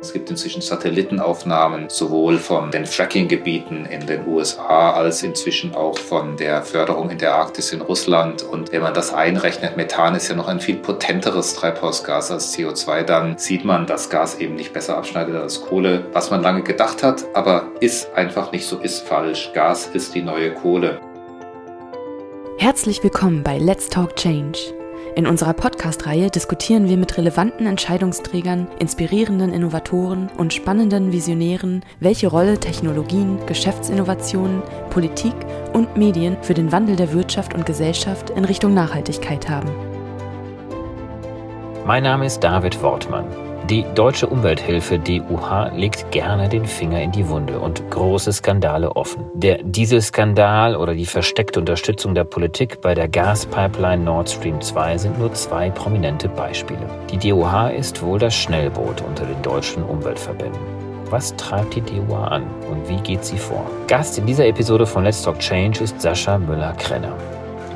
Es gibt inzwischen Satellitenaufnahmen sowohl von den Fracking-Gebieten in den USA als inzwischen auch von der Förderung in der Arktis in Russland. Und wenn man das einrechnet, Methan ist ja noch ein viel potenteres Treibhausgas als CO2, dann sieht man, dass Gas eben nicht besser abschneidet als Kohle, was man lange gedacht hat, aber ist einfach nicht so, ist falsch. Gas ist die neue Kohle. Herzlich willkommen bei Let's Talk Change. In unserer Podcast-Reihe diskutieren wir mit relevanten Entscheidungsträgern, inspirierenden Innovatoren und spannenden Visionären, welche Rolle Technologien, Geschäftsinnovationen, Politik und Medien für den Wandel der Wirtschaft und Gesellschaft in Richtung Nachhaltigkeit haben. Mein Name ist David Wortmann. Die Deutsche Umwelthilfe DUH legt gerne den Finger in die Wunde und große Skandale offen. Der Dieselskandal oder die versteckte Unterstützung der Politik bei der Gaspipeline Nord Stream 2 sind nur zwei prominente Beispiele. Die DUH ist wohl das Schnellboot unter den deutschen Umweltverbänden. Was treibt die DUH an und wie geht sie vor? Gast in dieser Episode von Let's Talk Change ist Sascha Müller-Krenner.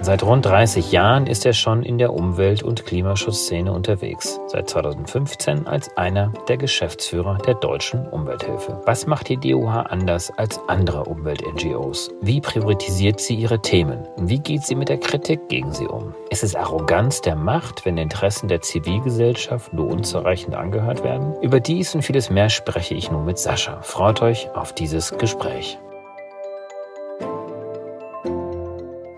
Seit rund 30 Jahren ist er schon in der Umwelt- und Klimaschutzszene unterwegs. Seit 2015 als einer der Geschäftsführer der Deutschen Umwelthilfe. Was macht die DUH anders als andere Umwelt-NGOs? Wie priorisiert sie ihre Themen? Wie geht sie mit der Kritik gegen sie um? Ist es Arroganz der Macht, wenn Interessen der Zivilgesellschaft nur unzureichend angehört werden? Über dies und vieles mehr spreche ich nun mit Sascha. Freut euch auf dieses Gespräch.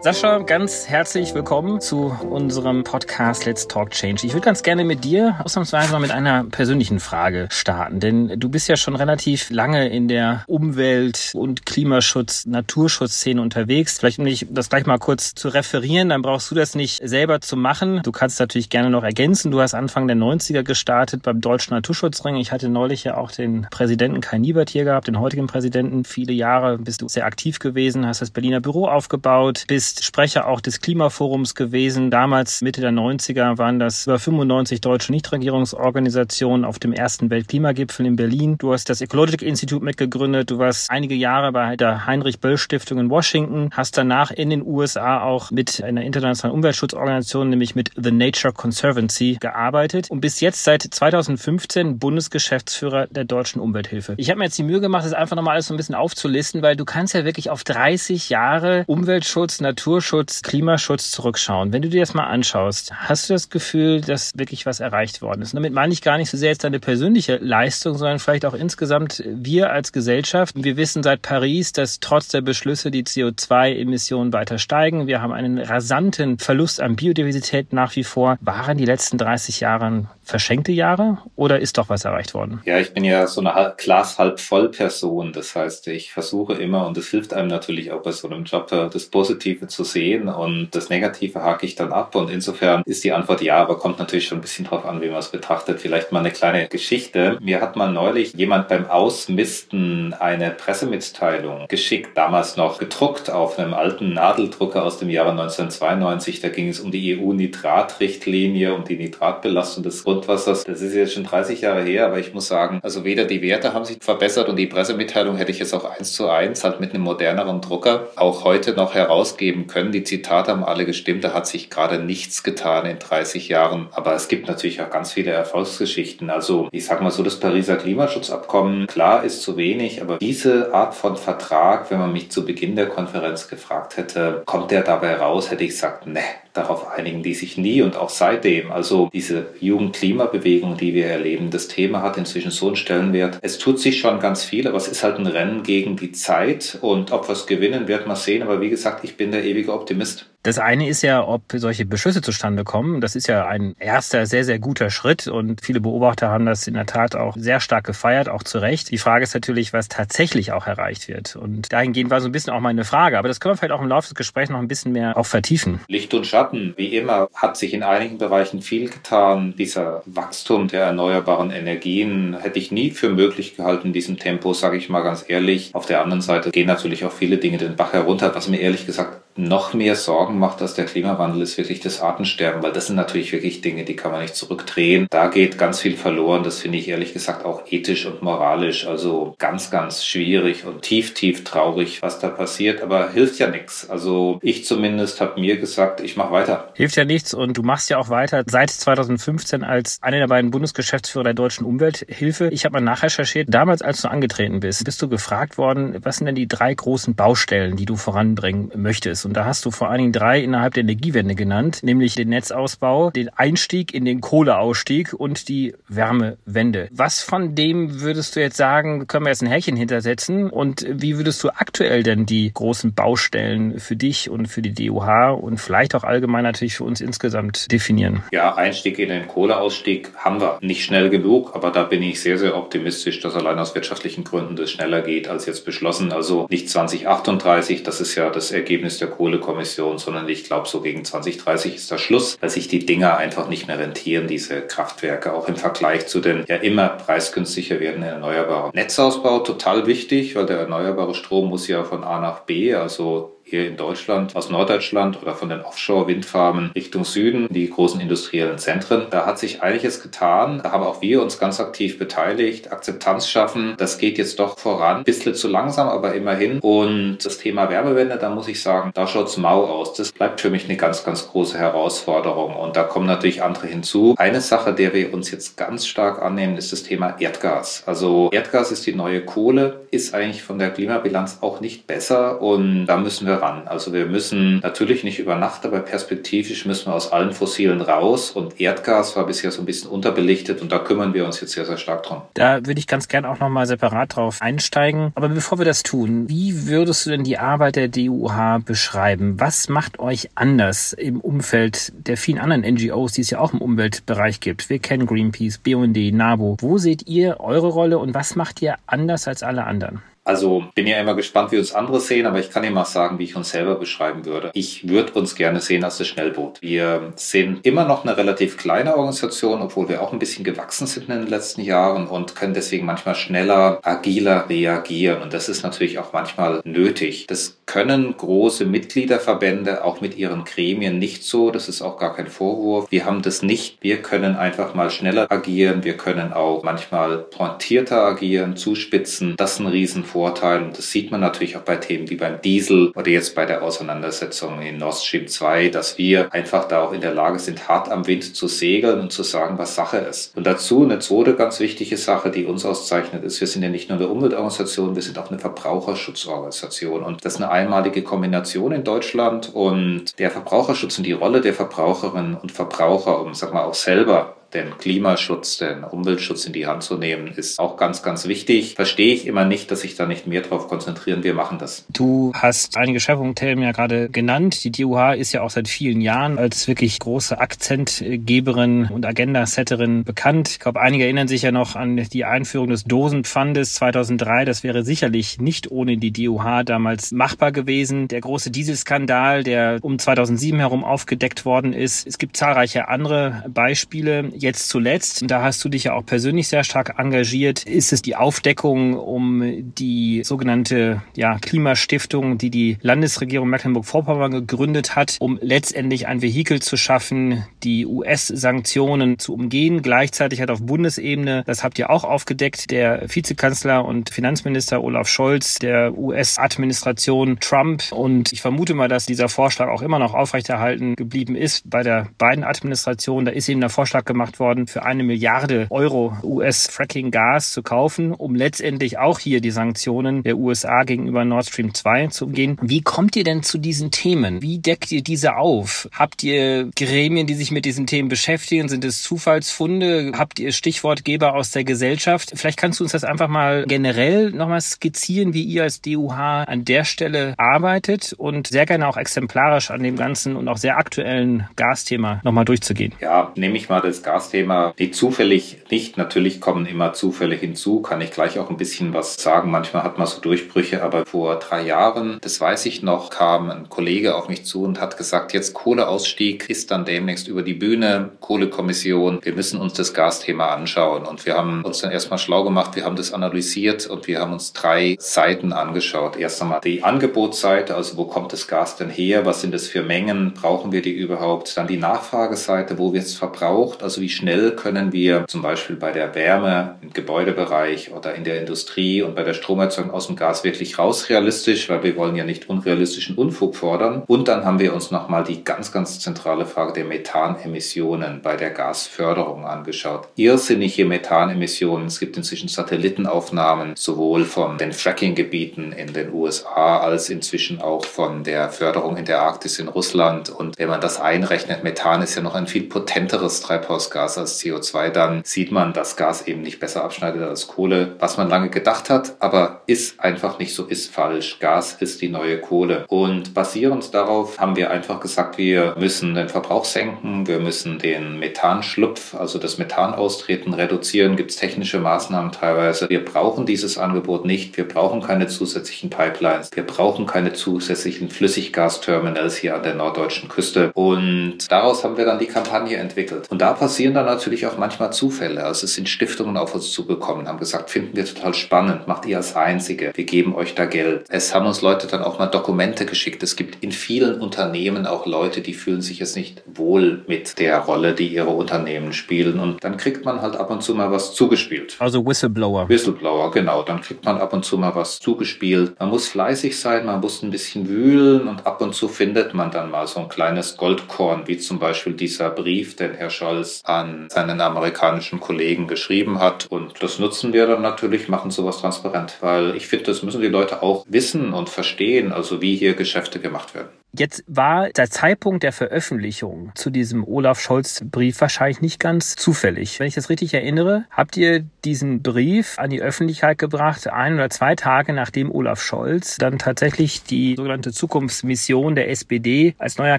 Sascha, ganz herzlich willkommen zu unserem Podcast Let's Talk Change. Ich würde ganz gerne mit dir ausnahmsweise mal mit einer persönlichen Frage starten, denn du bist ja schon relativ lange in der Umwelt- und Klimaschutz-, Naturschutzszene unterwegs. Vielleicht um dich das gleich mal kurz zu referieren, dann brauchst du das nicht selber zu machen. Du kannst natürlich gerne noch ergänzen. Du hast Anfang der 90er gestartet beim Deutschen Naturschutzring. Ich hatte neulich ja auch den Präsidenten Kai Niebert hier gehabt, den heutigen Präsidenten. Viele Jahre bist du sehr aktiv gewesen, hast das Berliner Büro aufgebaut, bist bist Sprecher auch des Klimaforums gewesen. Damals, Mitte der 90er, waren das über 95 deutsche Nichtregierungsorganisationen auf dem ersten Weltklimagipfel in Berlin. Du hast das Ecologic Institute mitgegründet. Du warst einige Jahre bei der Heinrich-Böll-Stiftung in Washington, hast danach in den USA auch mit einer internationalen Umweltschutzorganisation, nämlich mit The Nature Conservancy, gearbeitet und bis jetzt seit 2015 Bundesgeschäftsführer der Deutschen Umwelthilfe. Ich habe mir jetzt die Mühe gemacht, das einfach nochmal alles so ein bisschen aufzulisten, weil du kannst ja wirklich auf 30 Jahre Umweltschutz, Natur Naturschutz, Klimaschutz zurückschauen, wenn du dir das mal anschaust, hast du das Gefühl, dass wirklich was erreicht worden ist? Und damit meine ich gar nicht so sehr jetzt deine persönliche Leistung, sondern vielleicht auch insgesamt wir als Gesellschaft. Wir wissen seit Paris, dass trotz der Beschlüsse die CO2-Emissionen weiter steigen. Wir haben einen rasanten Verlust an Biodiversität nach wie vor. Waren die letzten 30 Jahre verschenkte Jahre oder ist doch was erreicht worden? Ja, ich bin ja so eine Glas halb voll Person. Das heißt, ich versuche immer und es hilft einem natürlich auch bei so einem Job äh, das Positive zu sehen und das Negative hake ich dann ab. Und insofern ist die Antwort ja, aber kommt natürlich schon ein bisschen drauf an, wie man es betrachtet. Vielleicht mal eine kleine Geschichte. Mir hat mal neulich jemand beim Ausmisten eine Pressemitteilung geschickt, damals noch gedruckt auf einem alten Nadeldrucker aus dem Jahre 1992. Da ging es um die EU-Nitratrichtlinie, um die Nitratbelastung des Grundwassers. Das ist jetzt schon 30 Jahre her, aber ich muss sagen, also weder die Werte haben sich verbessert und die Pressemitteilung hätte ich jetzt auch eins zu eins, halt mit einem moderneren Drucker, auch heute noch herausgeben geben können. Die Zitate haben alle gestimmt. Da hat sich gerade nichts getan in 30 Jahren. Aber es gibt natürlich auch ganz viele Erfolgsgeschichten. Also ich sage mal so, das Pariser Klimaschutzabkommen, klar ist zu wenig, aber diese Art von Vertrag, wenn man mich zu Beginn der Konferenz gefragt hätte, kommt der dabei raus, hätte ich gesagt, ne, darauf einigen die sich nie und auch seitdem. Also diese Jugendklimabewegung, die wir erleben, das Thema hat inzwischen so einen Stellenwert. Es tut sich schon ganz viel, aber es ist halt ein Rennen gegen die Zeit und ob wir es gewinnen, wird man sehen. Aber wie gesagt, ich bin der ewige Optimist. Das eine ist ja, ob solche Beschlüsse zustande kommen. Das ist ja ein erster sehr, sehr guter Schritt und viele Beobachter haben das in der Tat auch sehr stark gefeiert, auch zu Recht. Die Frage ist natürlich, was tatsächlich auch erreicht wird. Und dahingehend war so ein bisschen auch meine Frage. Aber das können wir vielleicht auch im Laufe des Gesprächs noch ein bisschen mehr auch vertiefen. Licht und Schatten, wie immer, hat sich in einigen Bereichen viel getan. Dieser Wachstum der erneuerbaren Energien hätte ich nie für möglich gehalten in diesem Tempo, sage ich mal ganz ehrlich. Auf der anderen Seite gehen natürlich auch viele Dinge den Bach herunter, was mir ehrlich gesagt noch mehr Sorgen macht als der Klimawandel, ist wirklich das Artensterben, weil das sind natürlich wirklich Dinge, die kann man nicht zurückdrehen. Da geht ganz viel verloren. Das finde ich ehrlich gesagt auch ethisch und moralisch. Also ganz, ganz schwierig und tief, tief traurig, was da passiert. Aber hilft ja nichts. Also ich zumindest habe mir gesagt, ich mache weiter. Hilft ja nichts und du machst ja auch weiter seit 2015 als einer der beiden Bundesgeschäftsführer der Deutschen Umwelthilfe. Ich habe mal nachrecherchiert. Damals, als du angetreten bist, bist du gefragt worden, was sind denn die drei großen Baustellen, die du voranbringen möchtest? Und da hast du vor allen Dingen drei innerhalb der Energiewende genannt, nämlich den Netzausbau, den Einstieg in den Kohleausstieg und die Wärmewende. Was von dem würdest du jetzt sagen, können wir jetzt ein Härchen hintersetzen? Und wie würdest du aktuell denn die großen Baustellen für dich und für die DUH und vielleicht auch allgemein natürlich für uns insgesamt definieren? Ja, Einstieg in den Kohleausstieg haben wir. Nicht schnell genug, aber da bin ich sehr, sehr optimistisch, dass allein aus wirtschaftlichen Gründen das schneller geht als jetzt beschlossen. Also nicht 2038, das ist ja das Ergebnis der Kohlekommission, sondern ich glaube, so gegen 2030 ist der Schluss, weil sich die Dinger einfach nicht mehr rentieren, diese Kraftwerke, auch im Vergleich zu den ja immer preisgünstiger werdenden erneuerbaren. Netzausbau total wichtig, weil der erneuerbare Strom muss ja von A nach B, also hier in Deutschland, aus Norddeutschland oder von den Offshore-Windfarmen Richtung Süden, die großen industriellen Zentren. Da hat sich einiges getan. Da haben auch wir uns ganz aktiv beteiligt, Akzeptanz schaffen. Das geht jetzt doch voran. Bisschen zu langsam, aber immerhin. Und das Thema Wärmewende, da muss ich sagen, da schaut's mau aus. Das bleibt für mich eine ganz, ganz große Herausforderung. Und da kommen natürlich andere hinzu. Eine Sache, der wir uns jetzt ganz stark annehmen, ist das Thema Erdgas. Also Erdgas ist die neue Kohle, ist eigentlich von der Klimabilanz auch nicht besser. Und da müssen wir ran. Also wir müssen natürlich nicht über Nacht, aber perspektivisch müssen wir aus allen Fossilen raus und Erdgas war bisher so ein bisschen unterbelichtet und da kümmern wir uns jetzt sehr, sehr stark drum. Da würde ich ganz gern auch nochmal separat drauf einsteigen. Aber bevor wir das tun, wie würdest du denn die Arbeit der DUH beschreiben? Was macht euch anders im Umfeld der vielen anderen NGOs, die es ja auch im Umweltbereich gibt? Wir kennen Greenpeace, BUND, NABU. Wo seht ihr eure Rolle und was macht ihr anders als alle anderen? Also bin ja immer gespannt, wie uns andere sehen, aber ich kann Ihnen mal sagen, wie ich uns selber beschreiben würde. Ich würde uns gerne sehen als das Schnellboot. Wir sind immer noch eine relativ kleine Organisation, obwohl wir auch ein bisschen gewachsen sind in den letzten Jahren und können deswegen manchmal schneller, agiler reagieren. Und das ist natürlich auch manchmal nötig. Das können große Mitgliederverbände auch mit ihren Gremien nicht so. Das ist auch gar kein Vorwurf. Wir haben das nicht. Wir können einfach mal schneller agieren. Wir können auch manchmal pointierter agieren, zuspitzen. Das ist ein riesen Vorteil. Und das sieht man natürlich auch bei Themen wie beim Diesel oder jetzt bei der Auseinandersetzung in Nord Stream 2, dass wir einfach da auch in der Lage sind, hart am Wind zu segeln und zu sagen, was Sache ist. Und dazu eine zweite ganz wichtige Sache, die uns auszeichnet, ist, wir sind ja nicht nur eine Umweltorganisation, wir sind auch eine Verbraucherschutzorganisation. Und das ist eine einmalige Kombination in Deutschland. Und der Verbraucherschutz und die Rolle der Verbraucherinnen und Verbraucher, um, sag mal, auch selber den Klimaschutz, den Umweltschutz in die Hand zu nehmen, ist auch ganz, ganz wichtig. Verstehe ich immer nicht, dass sich da nicht mehr drauf konzentrieren. Wir machen das. Du hast einige Schwerpunktthemen ja gerade genannt. Die DUH ist ja auch seit vielen Jahren als wirklich große Akzentgeberin und Agenda-Setterin bekannt. Ich glaube, einige erinnern sich ja noch an die Einführung des Dosenpfandes 2003. Das wäre sicherlich nicht ohne die DUH damals machbar gewesen. Der große Dieselskandal, der um 2007 herum aufgedeckt worden ist. Es gibt zahlreiche andere Beispiele jetzt zuletzt, da hast du dich ja auch persönlich sehr stark engagiert, ist es die Aufdeckung um die sogenannte ja, Klimastiftung, die die Landesregierung Mecklenburg-Vorpommern gegründet hat, um letztendlich ein Vehikel zu schaffen, die US-Sanktionen zu umgehen. Gleichzeitig hat auf Bundesebene, das habt ihr auch aufgedeckt, der Vizekanzler und Finanzminister Olaf Scholz der US-Administration Trump und ich vermute mal, dass dieser Vorschlag auch immer noch aufrechterhalten geblieben ist bei der beiden Administrationen. Da ist eben der Vorschlag gemacht, gemacht worden, für eine Milliarde Euro US-Fracking-Gas zu kaufen, um letztendlich auch hier die Sanktionen der USA gegenüber Nord Stream 2 zu umgehen. Wie kommt ihr denn zu diesen Themen? Wie deckt ihr diese auf? Habt ihr Gremien, die sich mit diesen Themen beschäftigen? Sind es Zufallsfunde? Habt ihr Stichwortgeber aus der Gesellschaft? Vielleicht kannst du uns das einfach mal generell nochmal skizzieren, wie ihr als DUH an der Stelle arbeitet und sehr gerne auch exemplarisch an dem ganzen und auch sehr aktuellen Gasthema nochmal durchzugehen. Ja, nehme ich mal das Gas Gasthema nicht zufällig nicht. Natürlich kommen immer Zufälle hinzu, kann ich gleich auch ein bisschen was sagen. Manchmal hat man so Durchbrüche, aber vor drei Jahren, das weiß ich noch, kam ein Kollege auf mich zu und hat gesagt, jetzt Kohleausstieg ist dann demnächst über die Bühne, Kohlekommission, wir müssen uns das Gasthema anschauen. Und wir haben uns dann erstmal schlau gemacht, wir haben das analysiert und wir haben uns drei Seiten angeschaut. Erst einmal die Angebotsseite, also wo kommt das Gas denn her, was sind das für Mengen, brauchen wir die überhaupt? Dann die Nachfrageseite, wo wird es verbraucht, also wie schnell können wir zum Beispiel bei der Wärme im Gebäudebereich oder in der Industrie und bei der Stromerzeugung aus dem Gas wirklich raus realistisch, weil wir wollen ja nicht unrealistischen Unfug fordern. Und dann haben wir uns nochmal die ganz, ganz zentrale Frage der Methanemissionen bei der Gasförderung angeschaut. Irrsinnige Methanemissionen. Es gibt inzwischen Satellitenaufnahmen sowohl von den Fracking-Gebieten in den USA als inzwischen auch von der Förderung in der Arktis in Russland. Und wenn man das einrechnet, Methan ist ja noch ein viel potenteres Treibhausgas als CO2, dann sieht man, dass Gas eben nicht besser abschneidet als Kohle, was man lange gedacht hat, aber ist einfach nicht so, ist falsch. Gas ist die neue Kohle. Und basierend darauf haben wir einfach gesagt, wir müssen den Verbrauch senken, wir müssen den Methanschlupf, also das Methanaustreten reduzieren, gibt es technische Maßnahmen teilweise. Wir brauchen dieses Angebot nicht, wir brauchen keine zusätzlichen Pipelines, wir brauchen keine zusätzlichen Flüssiggasterminals hier an der norddeutschen Küste. Und daraus haben wir dann die Kampagne entwickelt. Und da passieren dann natürlich auch manchmal Zufälle. Also es sind Stiftungen auf uns zugekommen, haben gesagt, finden wir total spannend, macht ihr als Einzige, wir geben euch da Geld. Es haben uns Leute dann auch mal Dokumente geschickt. Es gibt in vielen Unternehmen auch Leute, die fühlen sich jetzt nicht wohl mit der Rolle, die ihre Unternehmen spielen. Und dann kriegt man halt ab und zu mal was zugespielt. Also Whistleblower. Whistleblower, genau. Dann kriegt man ab und zu mal was zugespielt. Man muss fleißig sein, man muss ein bisschen wühlen und ab und zu findet man dann mal so ein kleines Goldkorn, wie zum Beispiel dieser Brief, den Herr Scholz an seinen amerikanischen Kollegen geschrieben hat. Und das nutzen wir dann natürlich, machen sowas transparent, weil ich finde, das müssen die Leute auch wissen und verstehen, also wie hier Geschäfte gemacht werden. Jetzt war der Zeitpunkt der Veröffentlichung zu diesem Olaf Scholz Brief wahrscheinlich nicht ganz zufällig. Wenn ich das richtig erinnere, habt ihr diesen Brief an die Öffentlichkeit gebracht, ein oder zwei Tage nachdem Olaf Scholz dann tatsächlich die sogenannte Zukunftsmission der SPD als neuer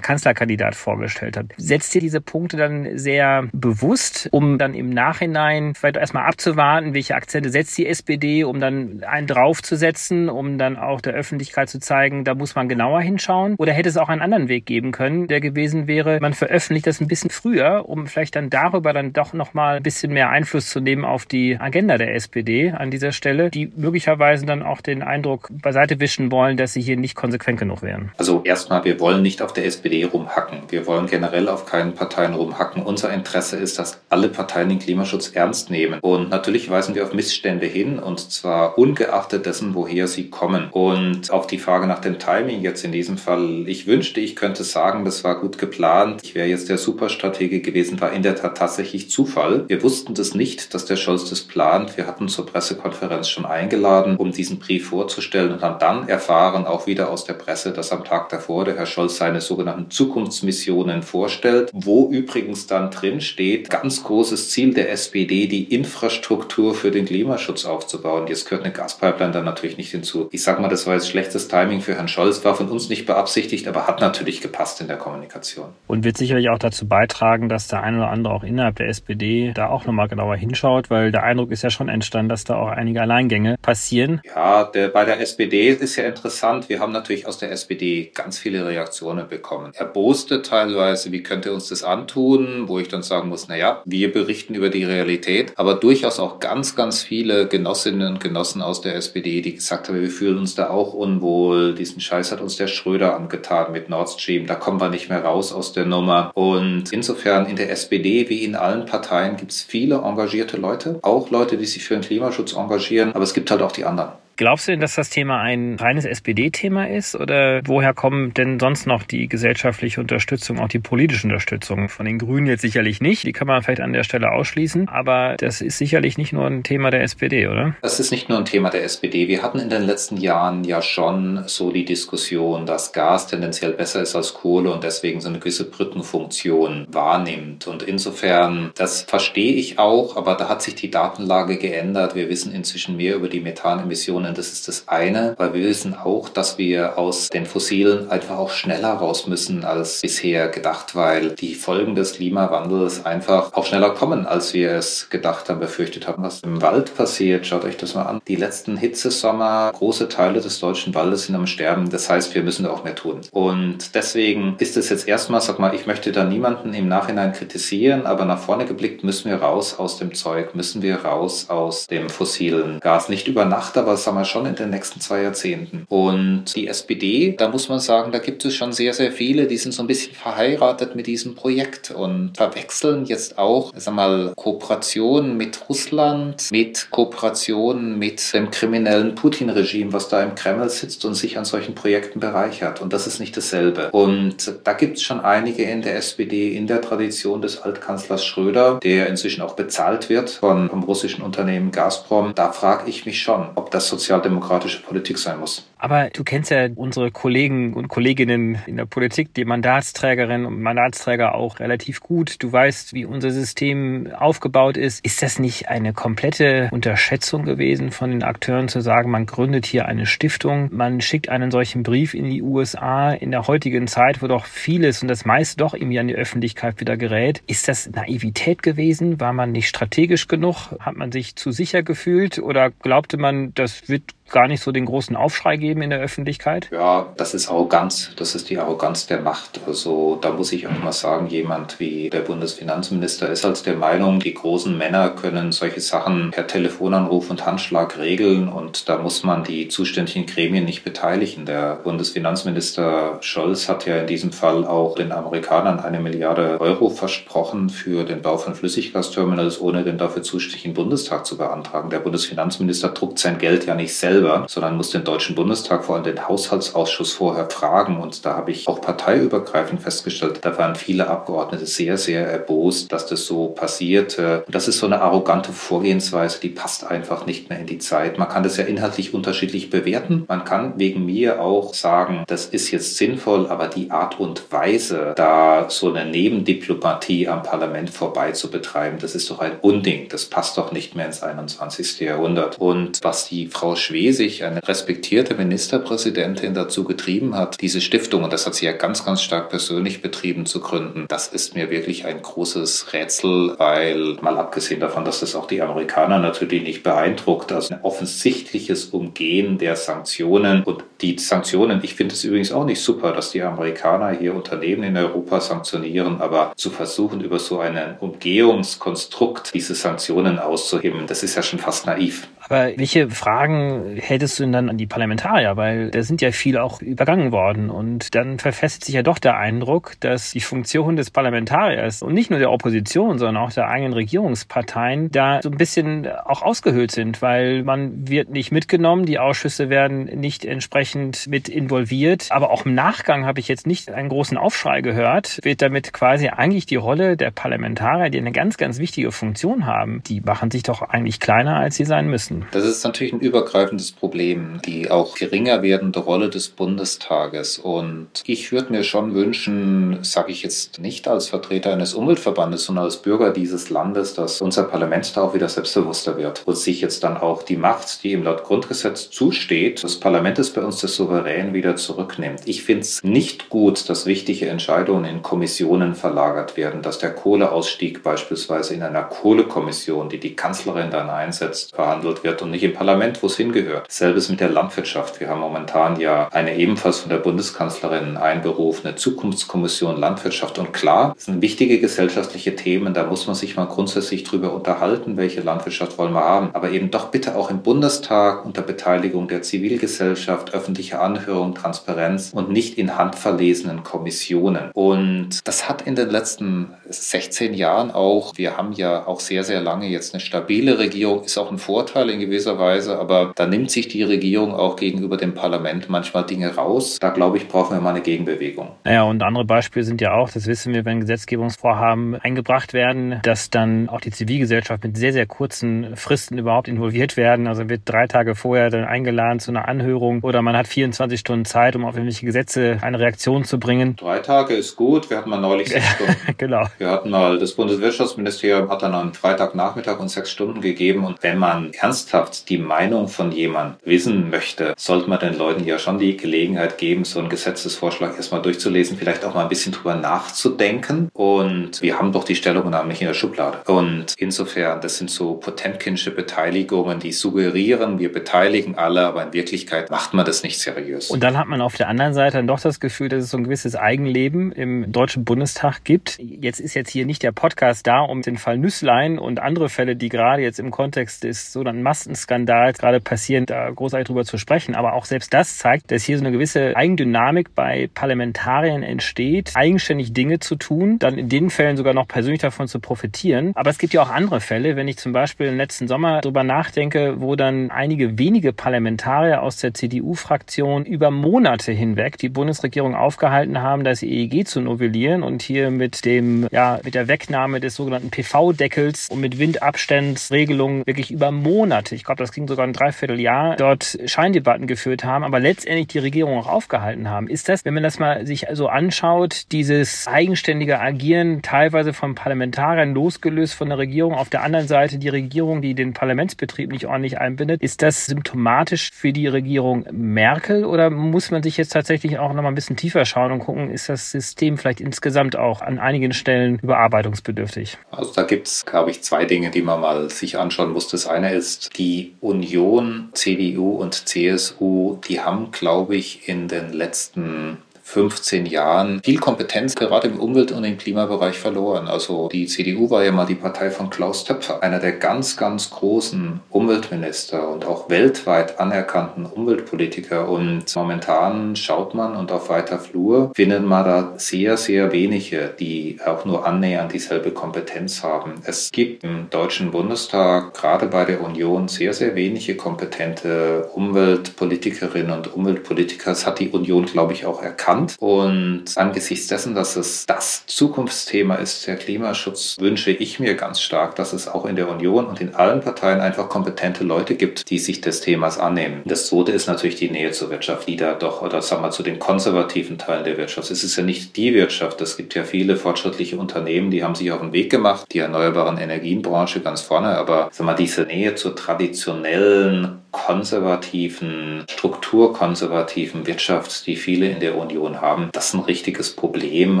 Kanzlerkandidat vorgestellt hat. Setzt ihr diese Punkte dann sehr bewusst, um dann im Nachhinein vielleicht erstmal abzuwarten, welche Akzente setzt die SPD, um dann einen draufzusetzen, um dann auch der Öffentlichkeit zu zeigen, da muss man genauer hinschauen? Oder hätte es auch einen anderen Weg geben können, der gewesen wäre, man veröffentlicht das ein bisschen früher, um vielleicht dann darüber dann doch nochmal ein bisschen mehr Einfluss zu nehmen auf die Agenda der SPD an dieser Stelle, die möglicherweise dann auch den Eindruck beiseite wischen wollen, dass sie hier nicht konsequent genug wären. Also erstmal, wir wollen nicht auf der SPD rumhacken. Wir wollen generell auf keinen Parteien rumhacken. Unser Interesse ist, dass alle Parteien den Klimaschutz ernst nehmen. Und natürlich weisen wir auf Missstände hin und zwar ungeachtet dessen, woher sie kommen. Und auf die Frage nach dem Timing jetzt in diesem Fall, ich wünschte, ich könnte sagen, das war gut geplant. Ich wäre jetzt der Superstratege gewesen, war in der Tat tatsächlich Zufall. Wir wussten das nicht, dass der Scholz das plant. Wir hatten zur Pressekonferenz schon eingeladen, um diesen Brief vorzustellen und haben dann erfahren, auch wieder aus der Presse, dass am Tag davor der Herr Scholz seine sogenannten Zukunftsmissionen vorstellt, wo übrigens dann drin steht, ganz großes Ziel der SPD, die Infrastruktur für den Klimaschutz aufzubauen. Jetzt gehört eine Gaspipeline dann natürlich nicht hinzu. Ich sag mal, das war jetzt schlechtes Timing für Herrn Scholz, war von uns nicht beabsichtigt beabsichtigt, aber hat natürlich gepasst in der Kommunikation. Und wird sicherlich auch dazu beitragen, dass der eine oder andere auch innerhalb der SPD da auch nochmal genauer hinschaut, weil der Eindruck ist ja schon entstanden, dass da auch einige Alleingänge passieren. Ja, der, bei der SPD ist ja interessant. Wir haben natürlich aus der SPD ganz viele Reaktionen bekommen. Erboste teilweise, wie könnte uns das antun, wo ich dann sagen muss, naja, wir berichten über die Realität, aber durchaus auch ganz, ganz viele Genossinnen und Genossen aus der SPD, die gesagt haben, wir fühlen uns da auch unwohl, diesen Scheiß hat uns der Schröder angetan getan mit Nord Stream. Da kommen wir nicht mehr raus aus der Nummer. Und insofern in der SPD wie in allen Parteien gibt es viele engagierte Leute, auch Leute, die sich für den Klimaschutz engagieren, aber es gibt halt auch die anderen. Glaubst du denn, dass das Thema ein reines SPD-Thema ist? Oder woher kommt denn sonst noch die gesellschaftliche Unterstützung, auch die politische Unterstützung? Von den Grünen jetzt sicherlich nicht. Die kann man vielleicht an der Stelle ausschließen. Aber das ist sicherlich nicht nur ein Thema der SPD, oder? Das ist nicht nur ein Thema der SPD. Wir hatten in den letzten Jahren ja schon so die Diskussion, dass Gas tendenziell besser ist als Kohle und deswegen so eine gewisse Brückenfunktion wahrnimmt. Und insofern, das verstehe ich auch, aber da hat sich die Datenlage geändert. Wir wissen inzwischen mehr über die Methanemissionen Emissionen. Das ist das eine, weil wir wissen auch, dass wir aus den Fossilen einfach auch schneller raus müssen als bisher gedacht, weil die Folgen des Klimawandels einfach auch schneller kommen, als wir es gedacht haben, befürchtet haben. Was im Wald passiert, schaut euch das mal an. Die letzten Hitzesommer, große Teile des deutschen Waldes sind am Sterben. Das heißt, wir müssen da auch mehr tun. Und deswegen ist es jetzt erstmal, sag mal, ich möchte da niemanden im Nachhinein kritisieren, aber nach vorne geblickt müssen wir raus aus dem Zeug, müssen wir raus aus dem fossilen Gas. Nicht über Nacht, aber wir schon in den nächsten zwei Jahrzehnten. Und die SPD, da muss man sagen, da gibt es schon sehr, sehr viele, die sind so ein bisschen verheiratet mit diesem Projekt und verwechseln jetzt auch, sag mal, Kooperationen mit Russland, mit Kooperationen mit dem kriminellen Putin-Regime, was da im Kreml sitzt und sich an solchen Projekten bereichert. Und das ist nicht dasselbe. Und da gibt es schon einige in der SPD in der Tradition des Altkanzlers Schröder, der inzwischen auch bezahlt wird von, vom russischen Unternehmen Gazprom. Da frage ich mich schon, ob das sozialdemokratische Politik sein muss. Aber du kennst ja unsere Kollegen und Kolleginnen in der Politik, die Mandatsträgerinnen und Mandatsträger auch relativ gut. Du weißt, wie unser System aufgebaut ist. Ist das nicht eine komplette Unterschätzung gewesen von den Akteuren zu sagen, man gründet hier eine Stiftung, man schickt einen solchen Brief in die USA in der heutigen Zeit, wo doch vieles und das meiste doch irgendwie an die Öffentlichkeit wieder gerät. Ist das Naivität gewesen? War man nicht strategisch genug? Hat man sich zu sicher gefühlt oder glaubte man, das wird gar nicht so den großen Aufschrei geben in der Öffentlichkeit? Ja, das ist Arroganz. Das ist die Arroganz der Macht. Also da muss ich auch mal sagen, jemand wie der Bundesfinanzminister ist als der Meinung, die großen Männer können solche Sachen per Telefonanruf und Handschlag regeln und da muss man die zuständigen Gremien nicht beteiligen. Der Bundesfinanzminister Scholz hat ja in diesem Fall auch den Amerikanern eine Milliarde Euro versprochen für den Bau von Flüssiggasterminals, ohne den dafür zuständigen Bundestag zu beantragen. Der Bundesfinanzminister druckt sein Geld ja nicht selbst selber, sondern muss den Deutschen Bundestag, vor allem den Haushaltsausschuss vorher fragen. Und da habe ich auch parteiübergreifend festgestellt, da waren viele Abgeordnete sehr, sehr erbost, dass das so passierte. Und das ist so eine arrogante Vorgehensweise, die passt einfach nicht mehr in die Zeit. Man kann das ja inhaltlich unterschiedlich bewerten. Man kann wegen mir auch sagen, das ist jetzt sinnvoll, aber die Art und Weise, da so eine Nebendiplomatie am Parlament vorbei zu betreiben, das ist doch ein Unding. Das passt doch nicht mehr ins 21. Jahrhundert. Und was die Frau Schwede sich eine respektierte Ministerpräsidentin dazu getrieben hat, diese Stiftung, und das hat sie ja ganz, ganz stark persönlich betrieben, zu gründen, das ist mir wirklich ein großes Rätsel, weil mal abgesehen davon, dass das auch die Amerikaner natürlich nicht beeindruckt, also ein offensichtliches Umgehen der Sanktionen und die Sanktionen, ich finde es übrigens auch nicht super, dass die Amerikaner hier Unternehmen in Europa sanktionieren, aber zu versuchen, über so ein Umgehungskonstrukt diese Sanktionen auszuheben, das ist ja schon fast naiv. Aber welche Fragen hättest du denn dann an die Parlamentarier? Weil da sind ja viele auch übergangen worden. Und dann verfestigt sich ja doch der Eindruck, dass die Funktion des Parlamentariers und nicht nur der Opposition, sondern auch der eigenen Regierungsparteien da so ein bisschen auch ausgehöhlt sind, weil man wird nicht mitgenommen, die Ausschüsse werden nicht entsprechend mit involviert. Aber auch im Nachgang habe ich jetzt nicht einen großen Aufschrei gehört, wird damit quasi eigentlich die Rolle der Parlamentarier, die eine ganz, ganz wichtige Funktion haben, die machen sich doch eigentlich kleiner, als sie sein müssen müssen. Das ist natürlich ein übergreifendes Problem, die auch geringer werdende Rolle des Bundestages. Und ich würde mir schon wünschen, sage ich jetzt nicht als Vertreter eines Umweltverbandes, sondern als Bürger dieses Landes, dass unser Parlament da auch wieder selbstbewusster wird und sich jetzt dann auch die Macht, die ihm laut Grundgesetz zusteht, des Parlaments bei uns des Souverän wieder zurücknimmt. Ich finde es nicht gut, dass wichtige Entscheidungen in Kommissionen verlagert werden, dass der Kohleausstieg beispielsweise in einer Kohlekommission, die die Kanzlerin dann einsetzt, verhandelt wird und nicht im Parlament, wo es hingehört. Selbes mit der Landwirtschaft. Wir haben momentan ja eine ebenfalls von der Bundeskanzlerin einberufene Zukunftskommission Landwirtschaft. Und klar, das sind wichtige gesellschaftliche Themen. Da muss man sich mal grundsätzlich drüber unterhalten, welche Landwirtschaft wollen wir haben. Aber eben doch bitte auch im Bundestag unter Beteiligung der Zivilgesellschaft, öffentliche Anhörung, Transparenz und nicht in handverlesenen Kommissionen. Und das hat in den letzten 16 Jahren auch, wir haben ja auch sehr, sehr lange jetzt eine stabile Regierung, ist auch ein Vorteil in gewisser Weise, aber da nimmt sich die Regierung auch gegenüber dem Parlament manchmal Dinge raus. Da glaube ich, brauchen wir mal eine Gegenbewegung. Ja, und andere Beispiele sind ja auch, das wissen wir, wenn Gesetzgebungsvorhaben eingebracht werden, dass dann auch die Zivilgesellschaft mit sehr, sehr kurzen Fristen überhaupt involviert werden. Also wird drei Tage vorher dann eingeladen zu einer Anhörung oder man hat 24 Stunden Zeit, um auf irgendwelche Gesetze eine Reaktion zu bringen. Drei Tage ist gut. Wir hatten mal neulich sechs Stunden. genau. Wir hatten mal, das Bundeswirtschaftsministerium hat dann einen Freitagnachmittag und sechs Stunden gegeben. Und wenn man ernst ernsthaft die Meinung von jemand wissen möchte, sollte man den Leuten ja schon die Gelegenheit geben, so einen Gesetzesvorschlag erstmal durchzulesen, vielleicht auch mal ein bisschen drüber nachzudenken. Und wir haben doch die Stellungnahme nicht in der Schublade. Und insofern, das sind so potemkinsche Beteiligungen, die suggerieren, wir beteiligen alle, aber in Wirklichkeit macht man das nicht seriös. Und dann hat man auf der anderen Seite dann doch das Gefühl, dass es so ein gewisses Eigenleben im Deutschen Bundestag gibt. Jetzt ist jetzt hier nicht der Podcast da, um den Fall Nüsslein und andere Fälle, die gerade jetzt im Kontext des sogenannten Massenskandals gerade passieren, da großartig drüber zu sprechen. Aber auch selbst das zeigt, dass hier so eine gewisse Eigendynamik bei Parlamentariern entsteht, eigenständig Dinge zu tun, dann in den Fällen sogar noch persönlich davon zu profitieren. Aber es gibt ja auch andere Fälle, wenn ich zum Beispiel im letzten Sommer drüber nachdenke, wo dann einige wenige Parlamentarier aus der CDU-Fraktion über Monate hinweg die Bundesregierung aufgehalten haben, das EEG zu novellieren und hier mit dem, ja, mit der Wegnahme des sogenannten PV-Deckels und mit Windabstandsregelungen wirklich über Monate, ich glaube, das ging sogar ein Dreivierteljahr, dort Scheindebatten geführt haben, aber letztendlich die Regierung auch aufgehalten haben. Ist das, wenn man das mal sich also anschaut, dieses eigenständige Agieren teilweise von Parlamentariern losgelöst von der Regierung, auf der anderen Seite die Regierung, die den Parlamentsbetrieb nicht ordentlich einbindet, ist das symptomatisch für die Regierung Merkel oder muss man sich jetzt tatsächlich auch noch mal ein bisschen tiefer schauen und gucken, ist das System vielleicht insgesamt auch an einigen Stellen überarbeitungsbedürftig? Also da gibt es, glaube ich, zwei Dinge, die man mal sich anschauen muss. Das eine ist die Union, CDU und CSU, die haben, glaube ich, in den letzten 15 Jahren viel Kompetenz gerade im Umwelt- und im Klimabereich verloren. Also die CDU war ja mal die Partei von Klaus Töpfer, einer der ganz, ganz großen Umweltminister und auch weltweit anerkannten Umweltpolitiker. Und momentan schaut man und auf weiter Flur findet man da sehr, sehr wenige, die auch nur annähernd dieselbe Kompetenz haben. Es gibt im Deutschen Bundestag, gerade bei der Union, sehr, sehr wenige kompetente Umweltpolitikerinnen und Umweltpolitiker. Das hat die Union, glaube ich, auch erkannt bekannt. Und angesichts dessen, dass es das Zukunftsthema ist, der Klimaschutz, wünsche ich mir ganz stark, dass es auch in der Union und in allen Parteien einfach kompetente Leute gibt, die sich des Themas annehmen. Das zweite ist natürlich die Nähe zur Wirtschaft, die da doch, oder sagen wir zu den konservativen Teilen der Wirtschaft. Es ist ja nicht die Wirtschaft. Es gibt ja viele fortschrittliche Unternehmen, die haben sich auf den Weg gemacht, die erneuerbaren Energienbranche ganz vorne, aber sagen wir, diese Nähe zur traditionellen konservativen, strukturkonservativen Wirtschaft, die viele in der Union haben, das ist ein richtiges Problem.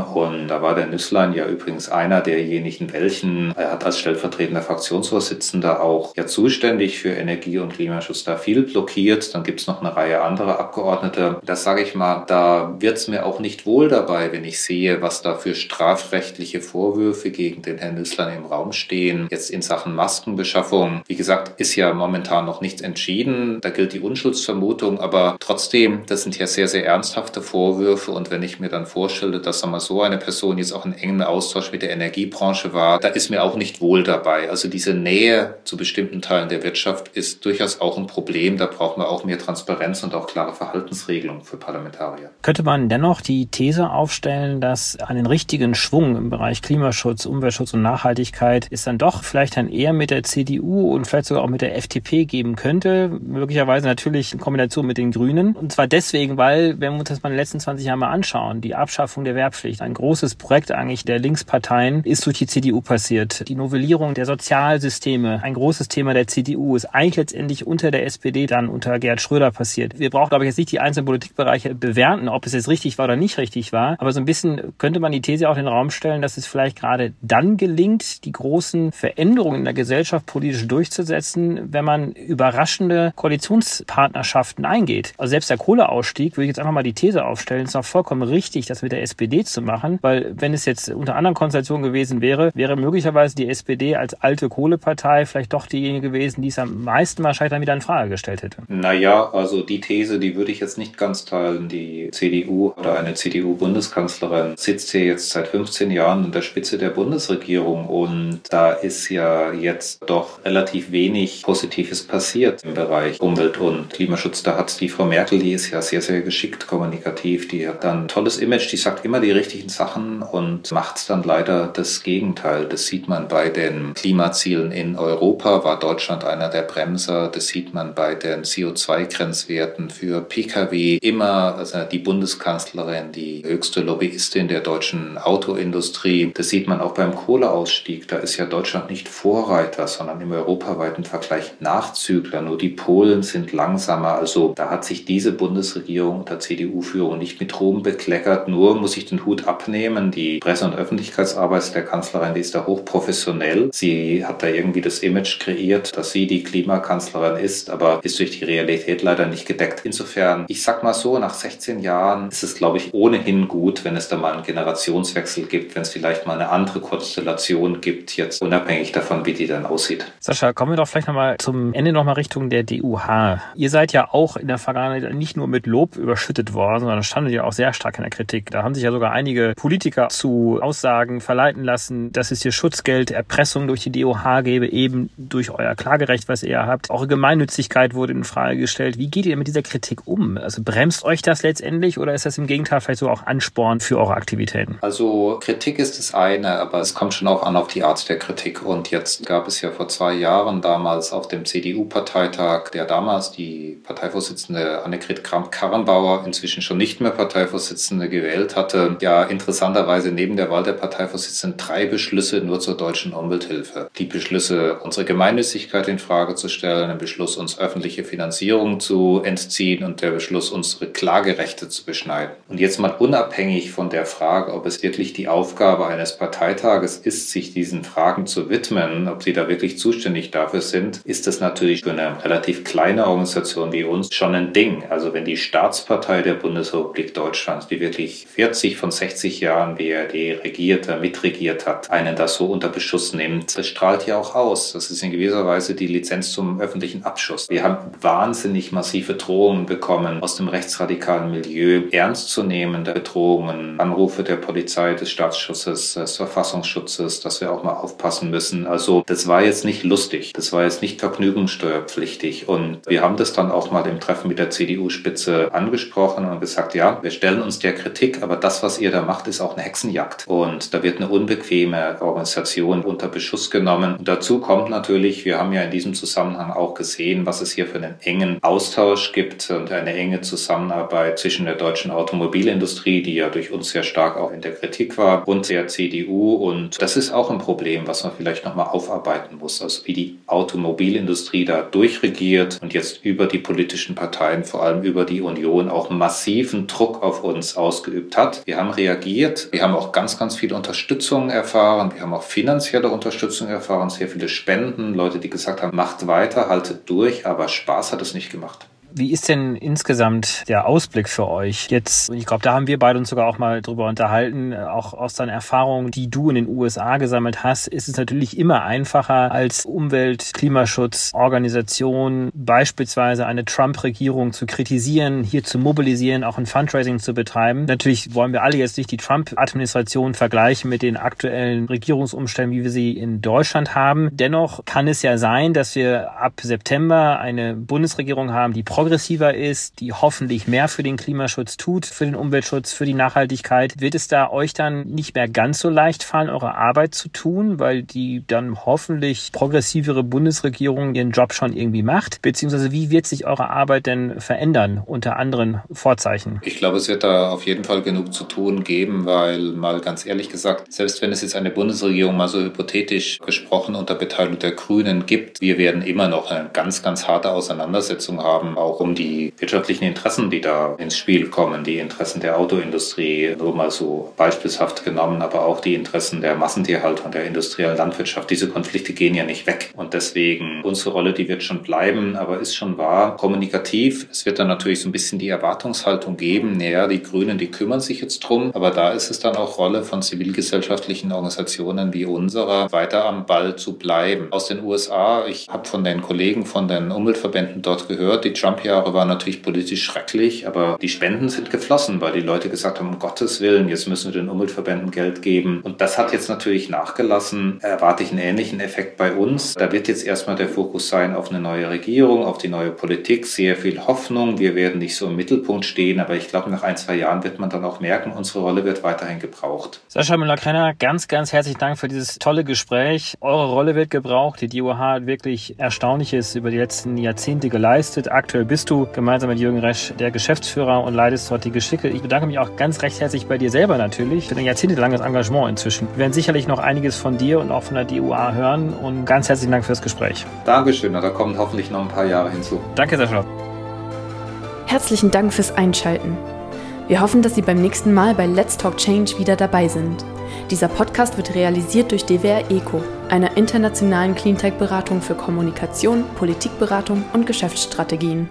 Und da war der Nüsslein ja übrigens einer derjenigen, welchen er hat als stellvertretender Fraktionsvorsitzender auch ja zuständig für Energie- und Klimaschutz da viel blockiert. Dann gibt es noch eine Reihe anderer Abgeordnete. Das sage ich mal, da wird es mir auch nicht wohl dabei, wenn ich sehe, was da für strafrechtliche Vorwürfe gegen den Herrn Nüsslein im Raum stehen. Jetzt in Sachen Maskenbeschaffung. Wie gesagt, ist ja momentan noch nichts entschieden entschieden. Da gilt die Unschuldsvermutung, aber trotzdem, das sind ja sehr, sehr ernsthafte Vorwürfe. Und wenn ich mir dann vorstelle, dass wir, so eine Person jetzt auch in engem Austausch mit der Energiebranche war, da ist mir auch nicht wohl dabei. Also diese Nähe zu bestimmten Teilen der Wirtschaft ist durchaus auch ein Problem. Da braucht man auch mehr Transparenz und auch klare Verhaltensregelungen für Parlamentarier. Könnte man dennoch die These aufstellen, dass einen richtigen Schwung im Bereich Klimaschutz, Umweltschutz und Nachhaltigkeit ist dann doch vielleicht dann eher mit der CDU und vielleicht sogar auch mit der FDP geben könnte, möglicherweise natürlich in Kombination mit den Grünen. Und zwar deswegen, weil, wenn wir uns das mal in den letzten 20 Jahren mal anschauen, die Abschaffung der Wehrpflicht, ein großes Projekt eigentlich der Linksparteien, ist durch die CDU passiert. Die Novellierung der Sozialsysteme, ein großes Thema der CDU, ist eigentlich letztendlich unter der SPD dann unter Gerhard Schröder passiert. Wir brauchen, glaube ich, jetzt nicht die einzelnen Politikbereiche bewerten, ob es jetzt richtig war oder nicht richtig war. Aber so ein bisschen könnte man die These auch in den Raum stellen, dass es vielleicht gerade dann gelingt, die großen Veränderungen in der Gesellschaft politisch durchzusetzen, wenn man überraschende Koalitionspartnerschaften eingeht. Also selbst der Kohleausstieg, würde ich jetzt einfach mal die These aufstellen, ist auch vollkommen richtig, das mit der SPD zu machen, weil wenn es jetzt unter anderen Konstellationen gewesen wäre, wäre möglicherweise die SPD als alte Kohlepartei vielleicht doch diejenige gewesen, die es am meisten wahrscheinlich dann wieder in Frage gestellt hätte. Naja, also die These, die würde ich jetzt nicht ganz teilen. Die CDU oder eine CDU-Bundeskanzlerin sitzt hier jetzt seit 15 Jahren an der Spitze der Bundesregierung und da ist ja jetzt doch relativ wenig Positives passiert im Bereich Bereich Umwelt und Klimaschutz. Da hat die Frau Merkel, die ist ja sehr, sehr geschickt kommunikativ. Die hat dann ein tolles Image, die sagt immer die richtigen Sachen und macht dann leider das Gegenteil. Das sieht man bei den Klimazielen in Europa, war Deutschland einer der Bremser. Das sieht man bei den CO2-Grenzwerten für Pkw. Immer also die Bundeskanzlerin, die höchste Lobbyistin der deutschen Autoindustrie. Das sieht man auch beim Kohleausstieg. Da ist ja Deutschland nicht Vorreiter, sondern im europaweiten Vergleich Nachzügler. Nur die Polen sind langsamer. Also da hat sich diese Bundesregierung unter CDU-Führung nicht mit Ruhm bekleckert. Nur muss ich den Hut abnehmen. Die Presse- und Öffentlichkeitsarbeit der Kanzlerin, die ist da hochprofessionell. Sie hat da irgendwie das Image kreiert, dass sie die Klimakanzlerin ist, aber ist durch die Realität leider nicht gedeckt. Insofern, ich sag mal so, nach 16 Jahren ist es, glaube ich, ohnehin gut, wenn es da mal einen Generationswechsel gibt, wenn es vielleicht mal eine andere Konstellation gibt, jetzt unabhängig davon, wie die dann aussieht. Sascha, kommen wir doch vielleicht nochmal zum Ende nochmal Richtung der DUH. Ihr seid ja auch in der Vergangenheit nicht nur mit Lob überschüttet worden, sondern standet ja auch sehr stark in der Kritik. Da haben sich ja sogar einige Politiker zu Aussagen verleiten lassen, dass es hier Schutzgeld, Erpressung durch die DOH gäbe, eben durch euer Klagerecht, was ihr habt. Eure Gemeinnützigkeit wurde in Frage gestellt. Wie geht ihr mit dieser Kritik um? Also bremst euch das letztendlich oder ist das im Gegenteil vielleicht so auch Ansporn für eure Aktivitäten? Also Kritik ist das eine, aber es kommt schon auch an auf die Art der Kritik. Und jetzt gab es ja vor zwei Jahren damals auf dem CDU-Parteitag, der damals die Parteivorsitzende Annegret Kramp-Karrenbauer, inzwischen schon nicht mehr Parteivorsitzende, gewählt hatte, ja interessanterweise neben der Wahl der Parteivorsitzenden drei Beschlüsse nur zur deutschen Umwelthilfe. Die Beschlüsse, unsere Gemeinnützigkeit in Frage zu stellen, den Beschluss, uns öffentliche Finanzierung zu entziehen und der Beschluss, unsere Klagerechte zu beschneiden. Und jetzt mal unabhängig von der Frage, ob es wirklich die Aufgabe eines Parteitages ist, sich diesen Fragen zu widmen, ob sie da wirklich zuständig dafür sind, ist das natürlich für eine relativ kleine Organisation wie uns schon ein Ding. Also wenn die Staatspartei der Bundesrepublik Deutschland, die wirklich 40 von 60 Jahren BRD regiert, mitregiert hat, einen das so unter Beschuss nimmt, das strahlt ja auch aus. Das ist in gewisser Weise die Lizenz zum öffentlichen Abschuss. Wir haben wahnsinnig massive Drohungen bekommen aus dem rechtsradikalen Milieu, ernstzunehmende Bedrohungen, Anrufe der Polizei, des Staatsschutzes, des Verfassungsschutzes, dass wir auch mal aufpassen müssen. Also das war jetzt nicht lustig, das war jetzt nicht vergnügungssteuerpflichtig. Und wir haben das dann auch mal im Treffen mit der CDU-Spitze angesprochen und gesagt, ja, wir stellen uns der Kritik, aber das, was ihr da macht, ist auch eine Hexenjagd. Und da wird eine unbequeme Organisation unter Beschuss genommen. Und dazu kommt natürlich, wir haben ja in diesem Zusammenhang auch gesehen, was es hier für einen engen Austausch gibt und eine enge Zusammenarbeit zwischen der deutschen Automobilindustrie, die ja durch uns sehr stark auch in der Kritik war, und der CDU. Und das ist auch ein Problem, was man vielleicht nochmal aufarbeiten muss. Also wie die Automobilindustrie da durchregiert und jetzt über die politischen Parteien, vor allem über die Union, auch massiven Druck auf uns ausgeübt hat. Wir haben reagiert. Wir haben auch ganz, ganz viel Unterstützung erfahren. Wir haben auch finanzielle Unterstützung erfahren, sehr viele Spenden, Leute, die gesagt haben, macht weiter, haltet durch, aber Spaß hat es nicht gemacht. Wie ist denn insgesamt der Ausblick für euch jetzt? Ich glaube, da haben wir beide uns sogar auch mal drüber unterhalten. Auch aus deinen Erfahrungen, die du in den USA gesammelt hast, ist es natürlich immer einfacher als Umwelt-, Klimaschutzorganisation beispielsweise eine Trump-Regierung zu kritisieren, hier zu mobilisieren, auch ein Fundraising zu betreiben. Natürlich wollen wir alle jetzt nicht die Trump-Administration vergleichen mit den aktuellen Regierungsumständen, wie wir sie in Deutschland haben. Dennoch kann es ja sein, dass wir ab September eine Bundesregierung haben, die progressiver ist, die hoffentlich mehr für den Klimaschutz tut, für den Umweltschutz, für die Nachhaltigkeit, wird es da euch dann nicht mehr ganz so leicht fallen, eure Arbeit zu tun, weil die dann hoffentlich progressivere Bundesregierung ihren Job schon irgendwie macht? Beziehungsweise wie wird sich eure Arbeit denn verändern unter anderen Vorzeichen? Ich glaube, es wird da auf jeden Fall genug zu tun geben, weil mal ganz ehrlich gesagt, selbst wenn es jetzt eine Bundesregierung mal so hypothetisch gesprochen unter Beteiligung der Grünen gibt, wir werden immer noch eine ganz, ganz harte Auseinandersetzung haben, auch um die wirtschaftlichen Interessen, die da ins Spiel kommen, die Interessen der Autoindustrie, nur mal so beispielshaft genommen, aber auch die Interessen der Massentierhaltung, der industriellen Landwirtschaft. Diese Konflikte gehen ja nicht weg. Und deswegen unsere Rolle, die wird schon bleiben, aber ist schon wahr, kommunikativ. Es wird dann natürlich so ein bisschen die Erwartungshaltung geben, naja, die Grünen, die kümmern sich jetzt drum, aber da ist es dann auch Rolle von zivilgesellschaftlichen Organisationen wie unserer, weiter am Ball zu bleiben. Aus den USA, ich habe von den Kollegen von den Umweltverbänden dort gehört, die Trump Jahre waren natürlich politisch schrecklich, aber die Spenden sind geflossen, weil die Leute gesagt haben, um Gottes Willen, jetzt müssen wir den Umweltverbänden Geld geben. Und das hat jetzt natürlich nachgelassen. Erwarte ich einen ähnlichen Effekt bei uns. Da wird jetzt erstmal der Fokus sein auf eine neue Regierung, auf die neue Politik, sehr viel Hoffnung. Wir werden nicht so im Mittelpunkt stehen, aber ich glaube, nach ein, zwei Jahren wird man dann auch merken, unsere Rolle wird weiterhin gebraucht. Sascha Müller-Krenner, ganz, ganz herzlichen Dank für dieses tolle Gespräch. Eure Rolle wird gebraucht. Die DOH hat wirklich Erstaunliches über die letzten Jahrzehnte geleistet. Aktuell bist du gemeinsam mit Jürgen Resch der Geschäftsführer und leitest dort die Geschicke. Ich bedanke mich auch ganz recht herzlich bei dir selber natürlich für dein jahrzehntelanges Engagement inzwischen. Wir werden sicherlich noch einiges von dir und auch von der DOA hören und ganz herzlichen Dank fürs Gespräch. Dankeschön, da kommen hoffentlich noch ein paar Jahre hinzu. Danke, Sascha. Herzlichen Dank fürs Einschalten. Wir hoffen, dass Sie beim nächsten Mal bei Let's Talk Change wieder dabei sind. Dieser Podcast wird realisiert durch DWR ECO, einer internationalen Cleantech-Beratung für Kommunikation, Politikberatung und Geschäftsstrategien.